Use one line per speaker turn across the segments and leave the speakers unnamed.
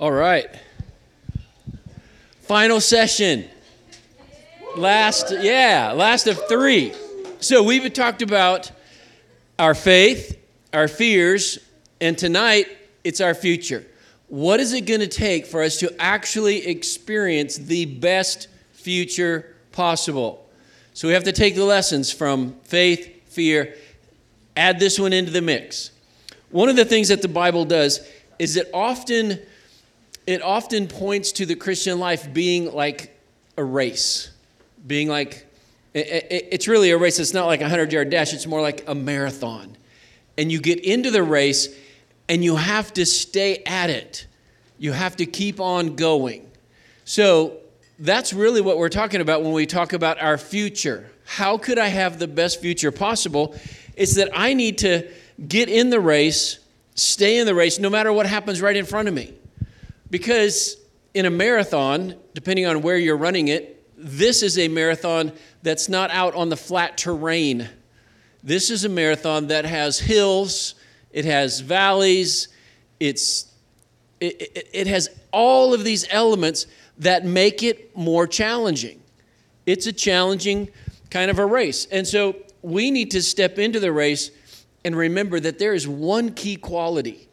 All right. Final session. Last, yeah, last of three. So we've talked about our faith, our fears, and tonight it's our future. What is it going to take for us to actually experience the best future possible? So we have to take the lessons from faith, fear, add this one into the mix. One of the things that the Bible does is it often it often points to the Christian life being like a race, being like it's really a race. It's not like a 100 yard dash, it's more like a marathon. And you get into the race and you have to stay at it, you have to keep on going. So that's really what we're talking about when we talk about our future. How could I have the best future possible? It's that I need to get in the race, stay in the race, no matter what happens right in front of me. Because in a marathon, depending on where you're running it, this is a marathon that's not out on the flat terrain. This is a marathon that has hills, it has valleys, it's, it, it, it has all of these elements that make it more challenging. It's a challenging kind of a race. And so we need to step into the race and remember that there is one key quality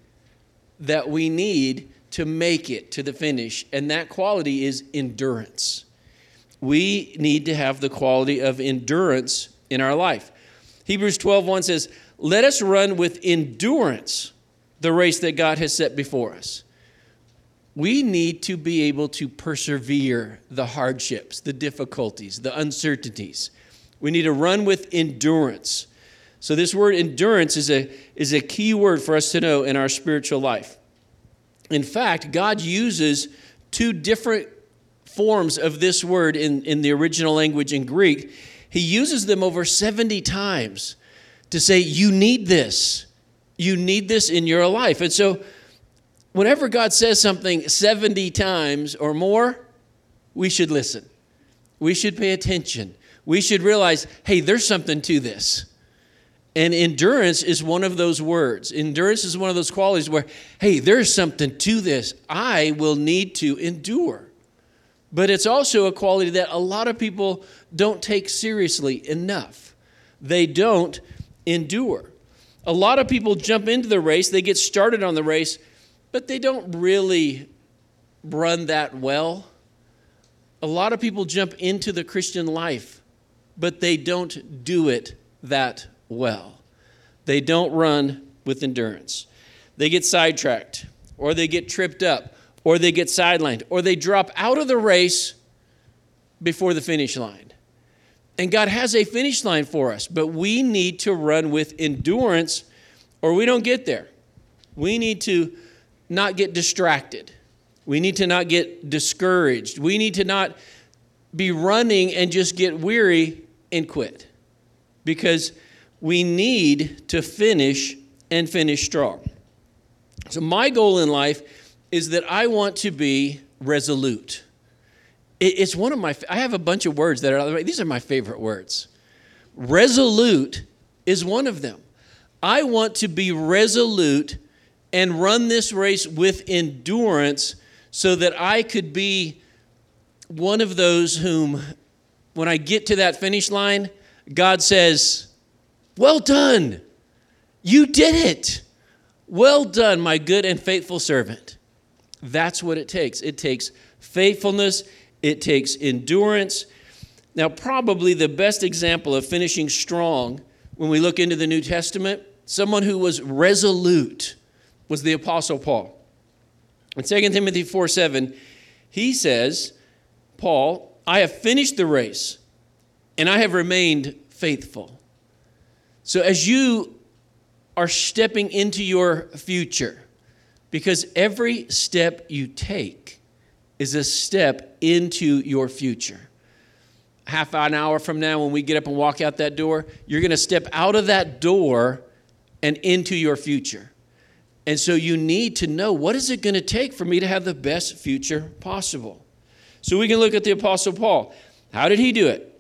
that we need to make it to the finish, and that quality is endurance. We need to have the quality of endurance in our life. Hebrews 12:1 says, "Let us run with endurance the race that God has set before us." We need to be able to persevere the hardships, the difficulties, the uncertainties. We need to run with endurance. So, this word endurance is a, is a key word for us to know in our spiritual life. In fact, God uses two different forms of this word in, in the original language in Greek. He uses them over 70 times to say, You need this. You need this in your life. And so, whenever God says something 70 times or more, we should listen. We should pay attention. We should realize, hey, there's something to this. And endurance is one of those words. Endurance is one of those qualities where, hey, there's something to this. I will need to endure. But it's also a quality that a lot of people don't take seriously enough. They don't endure. A lot of people jump into the race, they get started on the race, but they don't really run that well. A lot of people jump into the Christian life, but they don't do it that well. They don't run with endurance. They get sidetracked, or they get tripped up, or they get sidelined, or they drop out of the race before the finish line. And God has a finish line for us, but we need to run with endurance or we don't get there. We need to not get distracted. We need to not get discouraged. We need to not be running and just get weary and quit because we need to finish and finish strong. So, my goal in life is that I want to be resolute. It's one of my, I have a bunch of words that are, these are my favorite words. Resolute is one of them. I want to be resolute and run this race with endurance so that I could be one of those whom, when I get to that finish line, God says, Well done. You did it. Well done, my good and faithful servant. That's what it takes. It takes faithfulness, it takes endurance. Now, probably the best example of finishing strong when we look into the New Testament, someone who was resolute was the Apostle Paul. In 2 Timothy 4 7, he says, Paul, I have finished the race and I have remained faithful. So as you are stepping into your future, because every step you take is a step into your future. Half an hour from now, when we get up and walk out that door, you're going to step out of that door and into your future. And so you need to know what is it going to take for me to have the best future possible. So we can look at the Apostle Paul. How did he do it?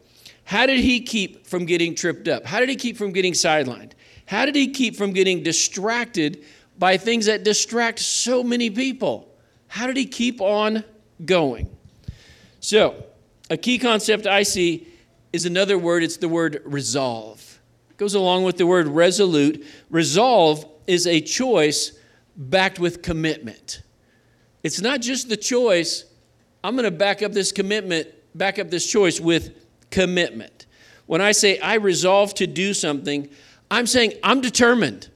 How did he keep from getting tripped up? How did he keep from getting sidelined? How did he keep from getting distracted by things that distract so many people? How did he keep on going? So, a key concept I see is another word, it's the word resolve. It goes along with the word resolute. Resolve is a choice backed with commitment. It's not just the choice, I'm going to back up this commitment, back up this choice with commitment. When I say I resolve to do something, I'm saying I'm determined.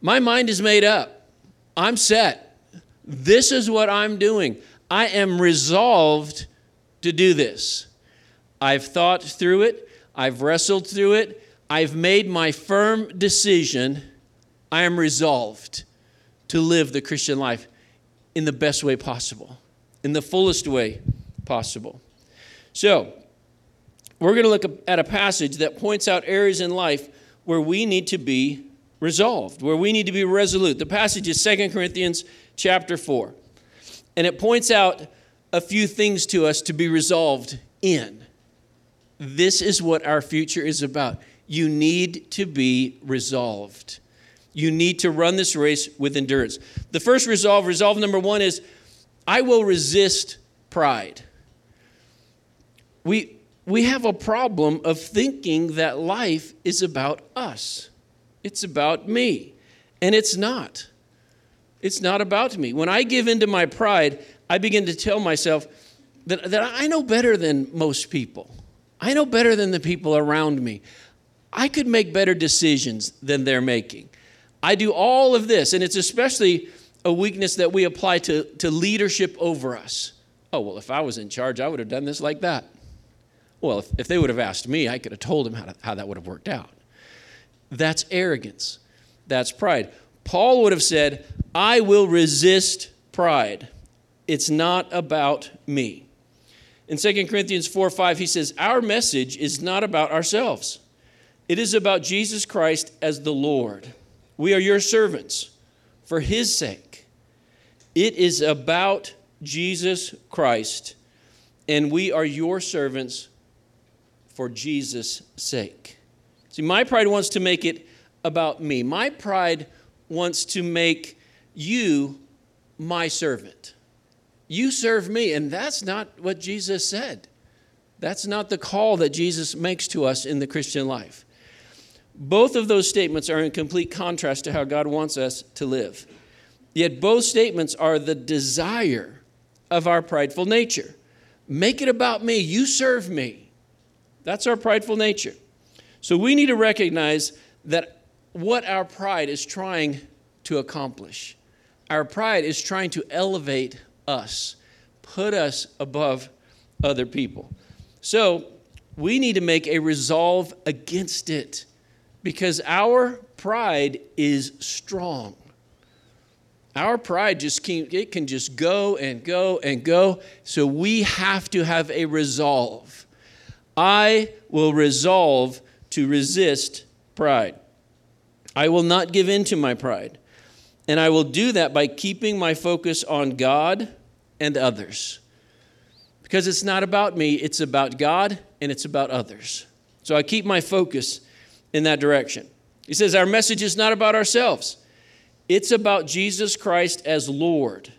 My mind is made up. I'm set. This is what I'm doing. I am resolved to do this. I've thought through it, I've wrestled through it, I've made my firm decision. I am resolved to live the Christian life in the best way possible, in the fullest way possible. So, we're going to look at a passage that points out areas in life where we need to be resolved, where we need to be resolute. The passage is 2 Corinthians chapter 4. And it points out a few things to us to be resolved in. This is what our future is about. You need to be resolved. You need to run this race with endurance. The first resolve, resolve number one, is I will resist pride. We, we have a problem of thinking that life is about us, it's about me. And it's not. It's not about me. When I give in to my pride, I begin to tell myself that, that I know better than most people. I know better than the people around me. I could make better decisions than they're making. I do all of this, and it's especially a weakness that we apply to, to leadership over us. Oh, well, if I was in charge, I would have done this like that. Well, if, if they would have asked me, I could have told them how, to, how that would have worked out. That's arrogance. That's pride. Paul would have said, I will resist pride. It's not about me. In 2 Corinthians 4 5, he says, Our message is not about ourselves, it is about Jesus Christ as the Lord. We are your servants for his sake. It is about Jesus Christ, and we are your servants for Jesus' sake. See, my pride wants to make it about me. My pride wants to make you my servant. You serve me, and that's not what Jesus said. That's not the call that Jesus makes to us in the Christian life. Both of those statements are in complete contrast to how God wants us to live. Yet both statements are the desire of our prideful nature. Make it about me. You serve me. That's our prideful nature. So we need to recognize that what our pride is trying to accomplish. Our pride is trying to elevate us, put us above other people. So we need to make a resolve against it because our pride is strong. Our pride just can, it can just go and go and go. So we have to have a resolve I will resolve to resist pride. I will not give in to my pride. And I will do that by keeping my focus on God and others. Because it's not about me, it's about God and it's about others. So I keep my focus in that direction. He says, Our message is not about ourselves, it's about Jesus Christ as Lord.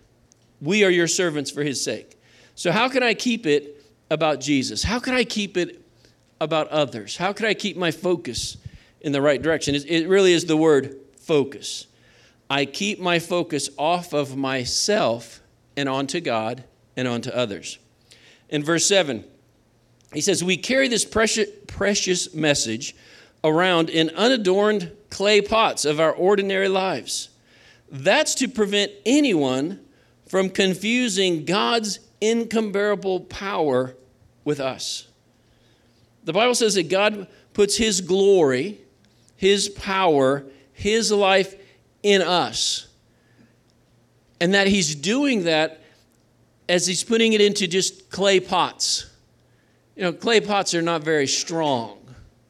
We are your servants for his sake. So, how can I keep it about Jesus? How can I keep it about others? How can I keep my focus in the right direction? It really is the word focus. I keep my focus off of myself and onto God and onto others. In verse 7, he says, We carry this precious, precious message around in unadorned clay pots of our ordinary lives. That's to prevent anyone from confusing God's incomparable power with us. The Bible says that God puts His glory, His power, His life in us. And that He's doing that as He's putting it into just clay pots. You know, clay pots are not very strong,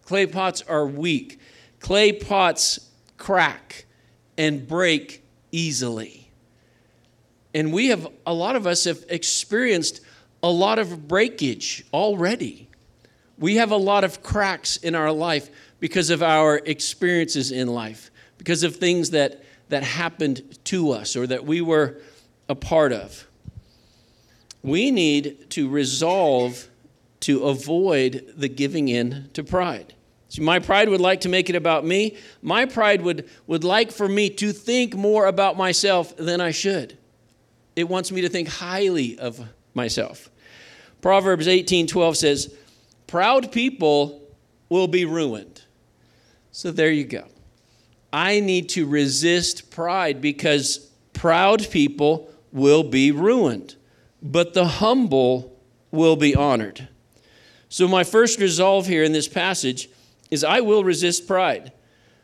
clay pots are weak. Clay pots crack and break easily. And we have, a lot of us have experienced a lot of breakage already. We have a lot of cracks in our life because of our experiences in life, because of things that, that happened to us or that we were a part of. We need to resolve to avoid the giving in to pride. See, my pride would like to make it about me. My pride would, would like for me to think more about myself than I should. It wants me to think highly of myself. Proverbs 18:12 says, "Proud people will be ruined." So there you go. I need to resist pride because proud people will be ruined, but the humble will be honored. So, my first resolve here in this passage is I will resist pride.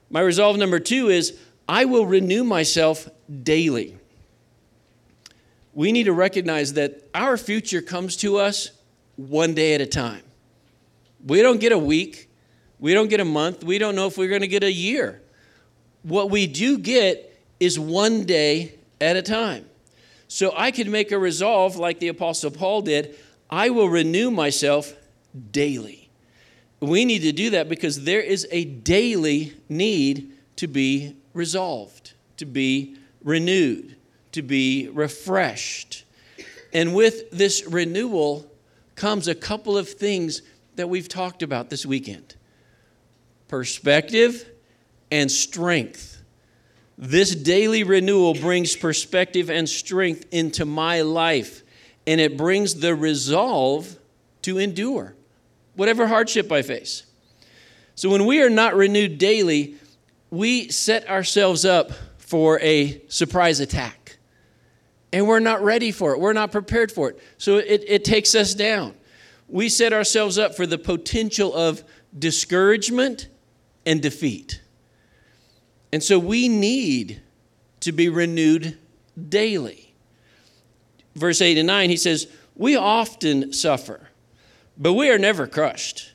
My resolve number two is I will renew myself daily. We need to recognize that our future comes to us one day at a time. We don't get a week, we don't get a month, we don't know if we're going to get a year. What we do get is one day at a time. So I could make a resolve like the Apostle Paul did I will renew myself daily. We need to do that because there is a daily need to be resolved, to be renewed, to be refreshed. And with this renewal comes a couple of things that we've talked about this weekend perspective and strength. This daily renewal brings perspective and strength into my life, and it brings the resolve to endure whatever hardship I face. So when we are not renewed daily, we set ourselves up for a surprise attack. And we're not ready for it. We're not prepared for it. So it, it takes us down. We set ourselves up for the potential of discouragement and defeat. And so we need to be renewed daily. Verse 8 and 9, he says, We often suffer but we are never crushed.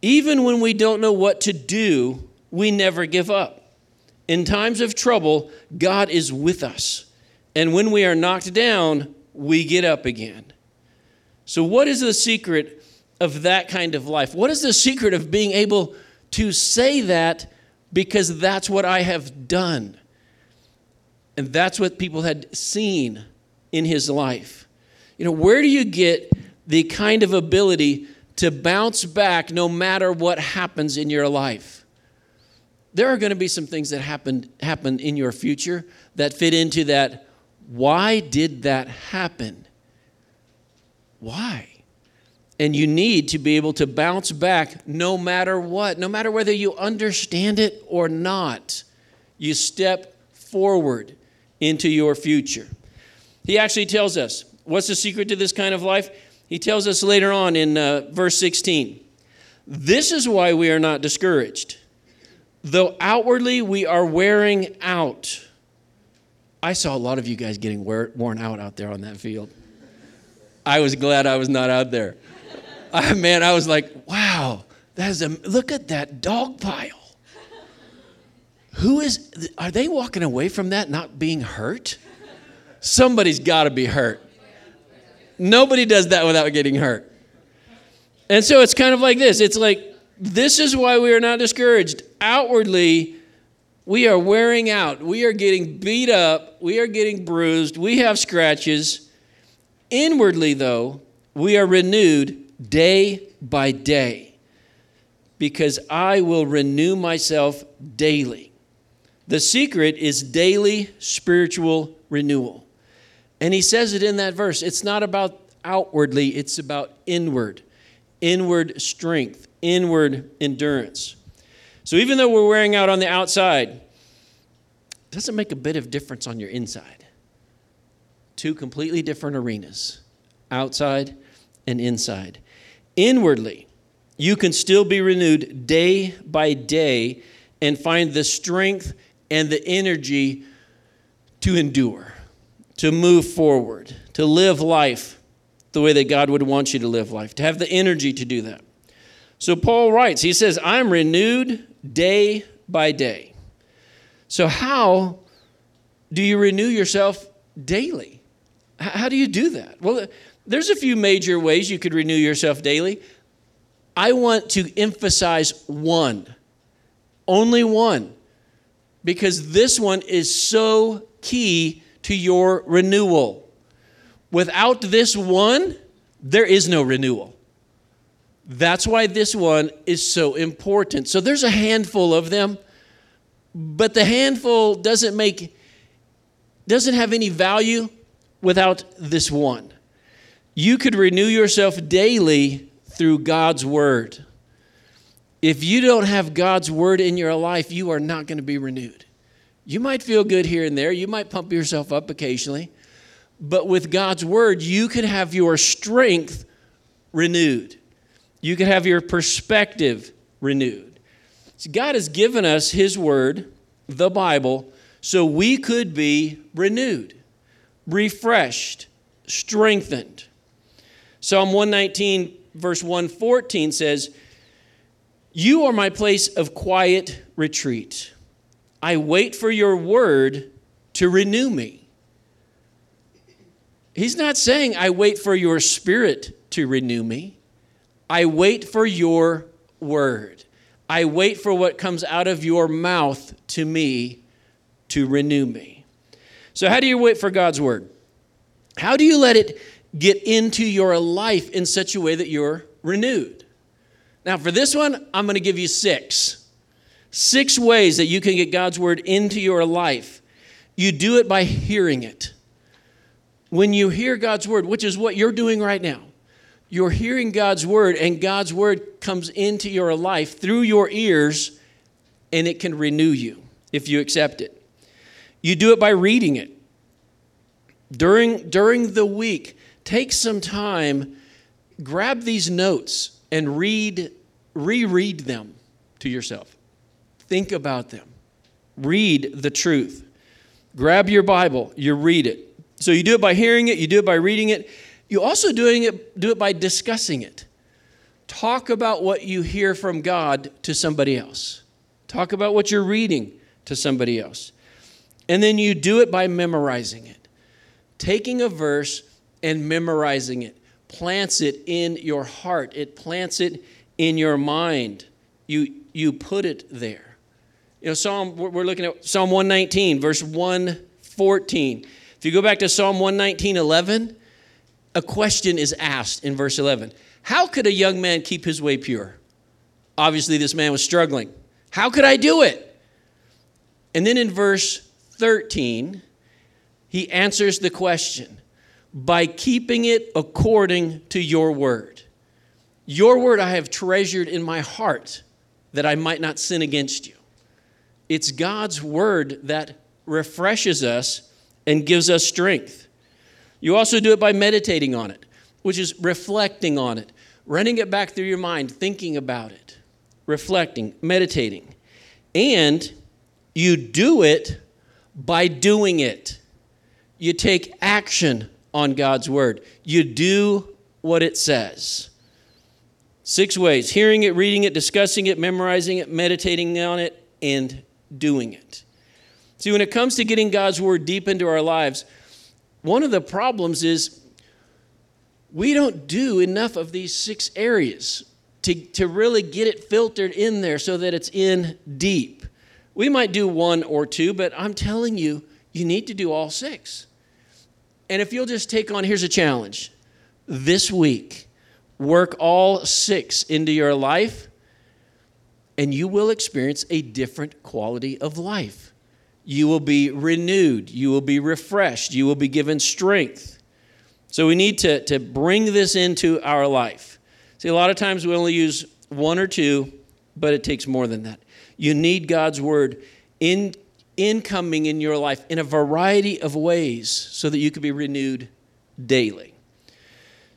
Even when we don't know what to do, we never give up. In times of trouble, God is with us. And when we are knocked down, we get up again. So, what is the secret of that kind of life? What is the secret of being able to say that because that's what I have done? And that's what people had seen in his life. You know, where do you get the kind of ability to bounce back no matter what happens in your life. There are going to be some things that happen, happen in your future that fit into that. Why did that happen? Why? And you need to be able to bounce back no matter what, no matter whether you understand it or not. You step forward into your future. He actually tells us what's the secret to this kind of life? He tells us later on in uh, verse 16 this is why we are not discouraged. Though outwardly we are wearing out. I saw a lot of you guys getting wear, worn out out there on that field. I was glad I was not out there. I, man, I was like, wow, that is a, look at that dog pile. Who is, are they walking away from that not being hurt? Somebody's got to be hurt. Nobody does that without getting hurt. And so it's kind of like this it's like, this is why we are not discouraged. Outwardly, we are wearing out. We are getting beat up. We are getting bruised. We have scratches. Inwardly, though, we are renewed day by day because I will renew myself daily. The secret is daily spiritual renewal. And he says it in that verse. It's not about outwardly, it's about inward, inward strength, inward endurance. So even though we're wearing out on the outside, it doesn't make a bit of difference on your inside. Two completely different arenas outside and inside. Inwardly, you can still be renewed day by day and find the strength and the energy to endure to move forward, to live life the way that God would want you to live life, to have the energy to do that. So Paul writes, he says, I'm renewed day by day. So, how do you renew yourself daily? How do you do that? Well, there's a few major ways you could renew yourself daily. I want to emphasize one, only one, because this one is so key to your renewal. Without this one, there is no renewal. That's why this one is so important. So there's a handful of them, but the handful doesn't make doesn't have any value without this one. You could renew yourself daily through God's word. If you don't have God's word in your life, you are not going to be renewed. You might feel good here and there, you might pump yourself up occasionally, but with God's word, you can have your strength renewed. You can have your perspective renewed. See, God has given us His word, the Bible, so we could be renewed, refreshed, strengthened. Psalm 119, verse 114 says, You are my place of quiet retreat. I wait for your word to renew me. He's not saying, I wait for your spirit to renew me. I wait for your word. I wait for what comes out of your mouth to me to renew me. So, how do you wait for God's word? How do you let it get into your life in such a way that you're renewed? Now, for this one, I'm going to give you six. Six ways that you can get God's word into your life. You do it by hearing it. When you hear God's word, which is what you're doing right now, you're hearing God's word, and God's word comes into your life through your ears, and it can renew you if you accept it. You do it by reading it. During, during the week, take some time, grab these notes, and read, reread them to yourself. Think about them. Read the truth. Grab your Bible, you read it. So you do it by hearing it, you do it by reading it. You also doing it, do it by discussing it. Talk about what you hear from God to somebody else. Talk about what you're reading to somebody else. And then you do it by memorizing it. Taking a verse and memorizing it plants it in your heart, it plants it in your mind. You, you put it there. You know, Psalm, we're looking at Psalm 119, verse 114. If you go back to Psalm 119, 11, a question is asked in verse 11 How could a young man keep his way pure? Obviously, this man was struggling. How could I do it? And then in verse 13, he answers the question by keeping it according to your word. Your word I have treasured in my heart that I might not sin against you. It's God's word that refreshes us and gives us strength. You also do it by meditating on it, which is reflecting on it, running it back through your mind, thinking about it, reflecting, meditating. And you do it by doing it. You take action on God's word. You do what it says. Six ways hearing it, reading it, discussing it, memorizing it, meditating on it, and doing it. See, when it comes to getting God's word deep into our lives, one of the problems is we don't do enough of these six areas to, to really get it filtered in there so that it's in deep. We might do one or two, but I'm telling you, you need to do all six. And if you'll just take on, here's a challenge this week, work all six into your life, and you will experience a different quality of life. You will be renewed, you will be refreshed, you will be given strength. So we need to, to bring this into our life. See, a lot of times we only use one or two, but it takes more than that. You need God's word in, incoming in your life in a variety of ways so that you can be renewed daily.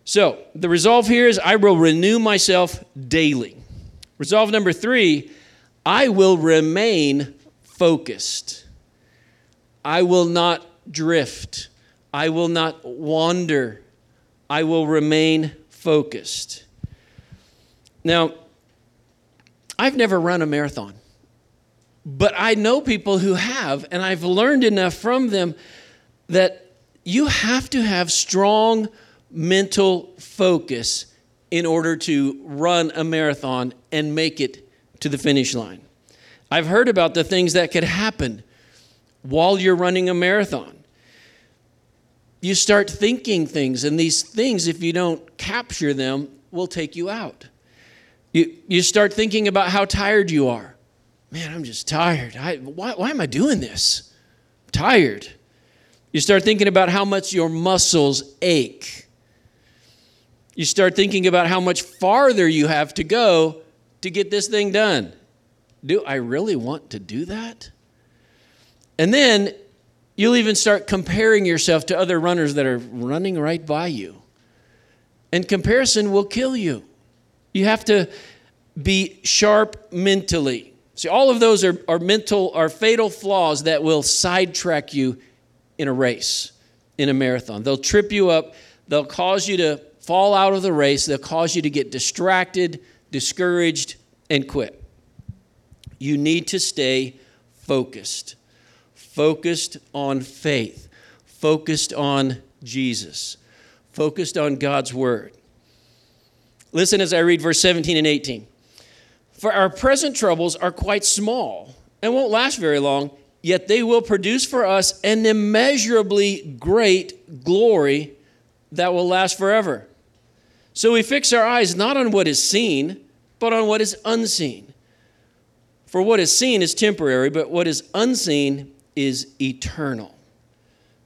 So, the resolve here is I will renew myself daily. Resolve number three I will remain focused. I will not drift. I will not wander. I will remain focused. Now, I've never run a marathon. But I know people who have, and I've learned enough from them that you have to have strong mental focus in order to run a marathon and make it to the finish line. I've heard about the things that could happen while you're running a marathon. you start thinking things, and these things, if you don't capture them, will take you out. You, you start thinking about how tired you are. Man, I'm just tired. I, why, why am I doing this? I'm tired. You start thinking about how much your muscles ache. You start thinking about how much farther you have to go to get this thing done. Do I really want to do that? And then you'll even start comparing yourself to other runners that are running right by you. And comparison will kill you. You have to be sharp mentally. See, all of those are, are mental, are fatal flaws that will sidetrack you in a race, in a marathon. They'll trip you up, they'll cause you to fall out of the race, they'll cause you to get distracted, discouraged, and quit. You need to stay focused, focused on faith, focused on Jesus, focused on God's Word. Listen as I read verse 17 and 18. For our present troubles are quite small and won't last very long, yet they will produce for us an immeasurably great glory that will last forever. So we fix our eyes not on what is seen, but on what is unseen. For what is seen is temporary, but what is unseen is eternal.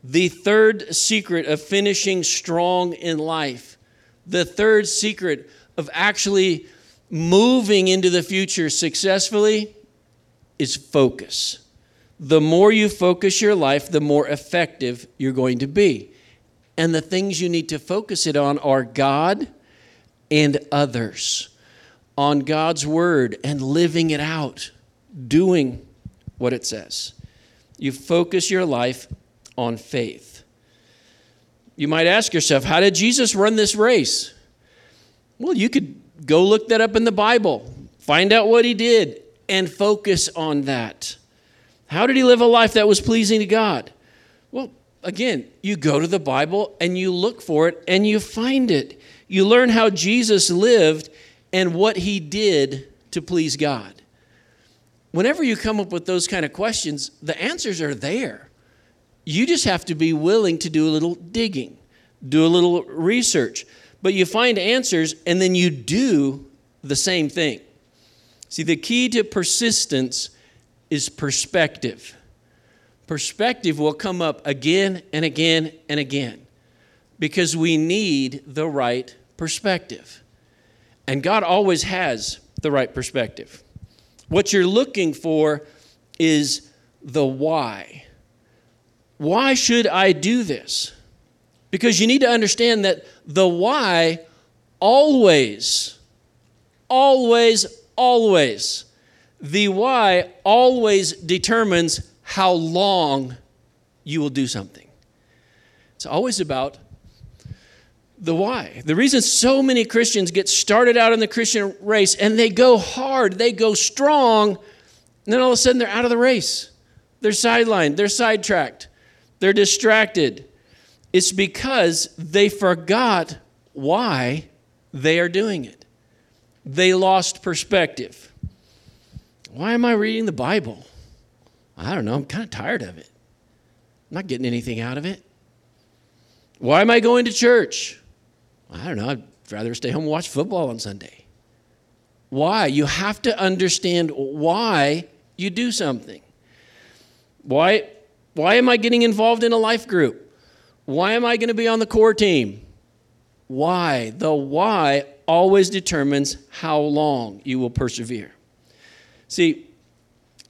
The third secret of finishing strong in life, the third secret of actually moving into the future successfully is focus. The more you focus your life, the more effective you're going to be. And the things you need to focus it on are God and others, on God's word and living it out, doing what it says. You focus your life on faith. You might ask yourself, how did Jesus run this race? Well, you could go look that up in the Bible, find out what he did, and focus on that. How did he live a life that was pleasing to God? Well, again, you go to the Bible and you look for it and you find it. You learn how Jesus lived and what he did to please God. Whenever you come up with those kind of questions, the answers are there. You just have to be willing to do a little digging, do a little research but you find answers and then you do the same thing. See, the key to persistence is perspective. Perspective will come up again and again and again because we need the right perspective. And God always has the right perspective. What you're looking for is the why. Why should I do this? Because you need to understand that the why always, always, always, the why always determines how long you will do something. It's always about the why. The reason so many Christians get started out in the Christian race and they go hard, they go strong, and then all of a sudden they're out of the race. They're sidelined, they're sidetracked, they're distracted. It's because they forgot why they are doing it. They lost perspective. Why am I reading the Bible? I don't know. I'm kind of tired of it. I'm not getting anything out of it. Why am I going to church? I don't know. I'd rather stay home and watch football on Sunday. Why? You have to understand why you do something. Why, why am I getting involved in a life group? Why am I going to be on the core team? Why? The why always determines how long you will persevere. See,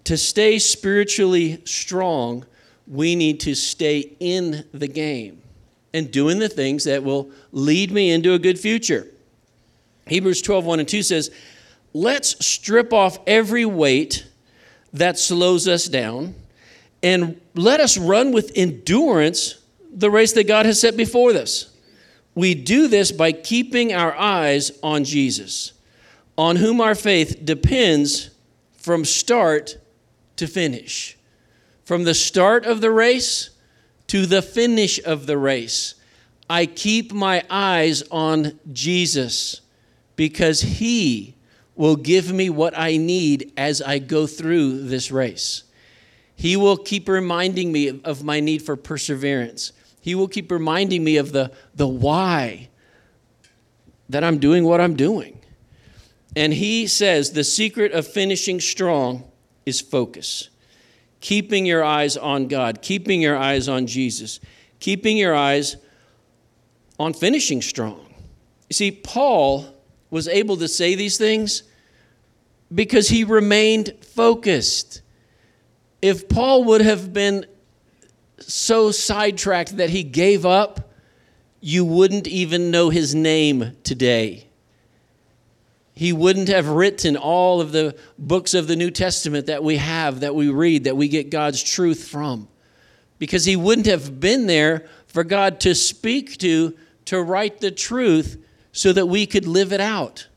to stay spiritually strong, we need to stay in the game and doing the things that will lead me into a good future. Hebrews 12, 1 and 2 says, Let's strip off every weight that slows us down and let us run with endurance the race that God has set before us. We do this by keeping our eyes on Jesus, on whom our faith depends from start to finish. From the start of the race to the finish of the race, I keep my eyes on Jesus because He will give me what I need as I go through this race. He will keep reminding me of my need for perseverance. He will keep reminding me of the, the why that I'm doing what I'm doing. And he says the secret of finishing strong is focus. Keeping your eyes on God, keeping your eyes on Jesus, keeping your eyes on finishing strong. You see, Paul was able to say these things because he remained focused. If Paul would have been so sidetracked that he gave up, you wouldn't even know his name today. He wouldn't have written all of the books of the New Testament that we have, that we read, that we get God's truth from. Because he wouldn't have been there for God to speak to, to write the truth so that we could live it out.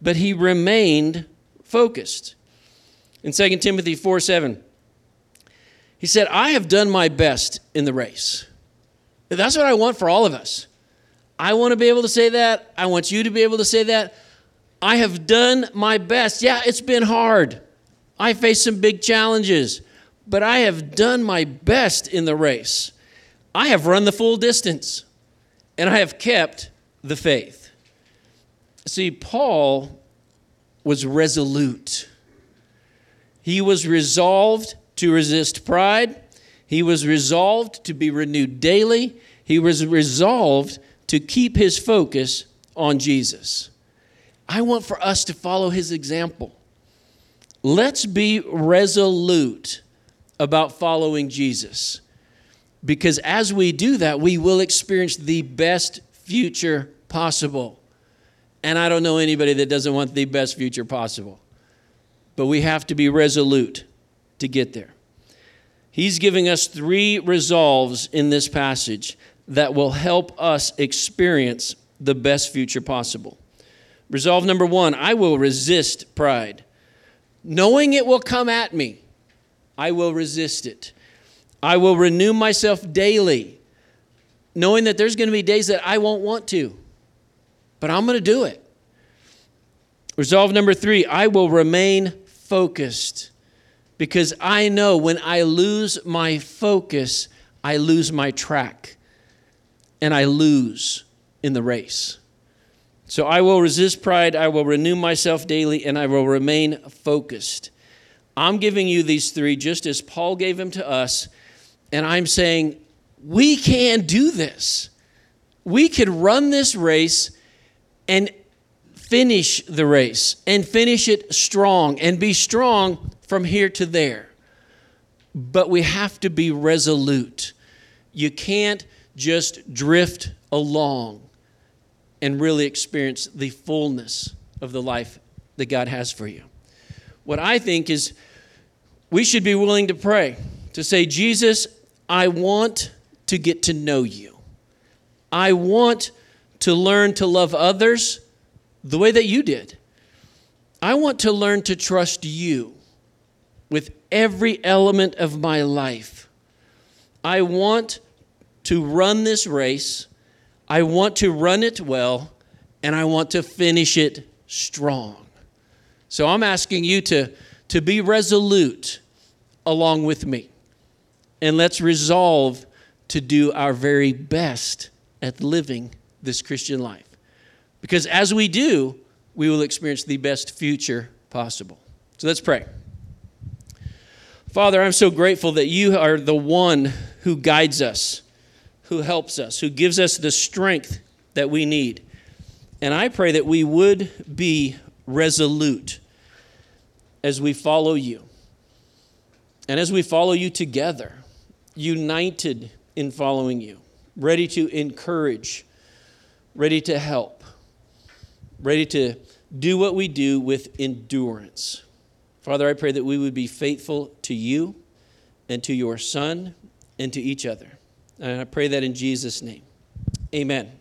But he remained focused. In 2 Timothy 4 7, he said, I have done my best in the race. That's what I want for all of us. I want to be able to say that. I want you to be able to say that. I have done my best. Yeah, it's been hard. I faced some big challenges, but I have done my best in the race. I have run the full distance, and I have kept the faith. See, Paul was resolute. He was resolved to resist pride. He was resolved to be renewed daily. He was resolved to keep his focus on Jesus. I want for us to follow his example. Let's be resolute about following Jesus. Because as we do that, we will experience the best future possible. And I don't know anybody that doesn't want the best future possible. But we have to be resolute to get there. He's giving us three resolves in this passage that will help us experience the best future possible. Resolve number one I will resist pride. Knowing it will come at me, I will resist it. I will renew myself daily, knowing that there's going to be days that I won't want to, but I'm going to do it. Resolve number three I will remain focused because I know when I lose my focus, I lose my track and I lose in the race. So I will resist pride, I will renew myself daily, and I will remain focused. I'm giving you these three just as Paul gave them to us, and I'm saying we can do this. We could run this race and finish the race and finish it strong and be strong from here to there. But we have to be resolute. You can't just drift along and really experience the fullness of the life that God has for you. What I think is we should be willing to pray to say, Jesus, I want to get to know you. I want to learn to love others the way that you did. I want to learn to trust you with every element of my life. I want to run this race. I want to run it well, and I want to finish it strong. So I'm asking you to, to be resolute along with me. And let's resolve to do our very best at living this Christian life. Because as we do, we will experience the best future possible. So let's pray. Father, I'm so grateful that you are the one who guides us, who helps us, who gives us the strength that we need. And I pray that we would be resolute as we follow you. And as we follow you together, united in following you, ready to encourage, ready to help ready to do what we do with endurance. Father, I pray that we would be faithful to you and to your Son and to each other. And I pray that in Jesus' name. Amen.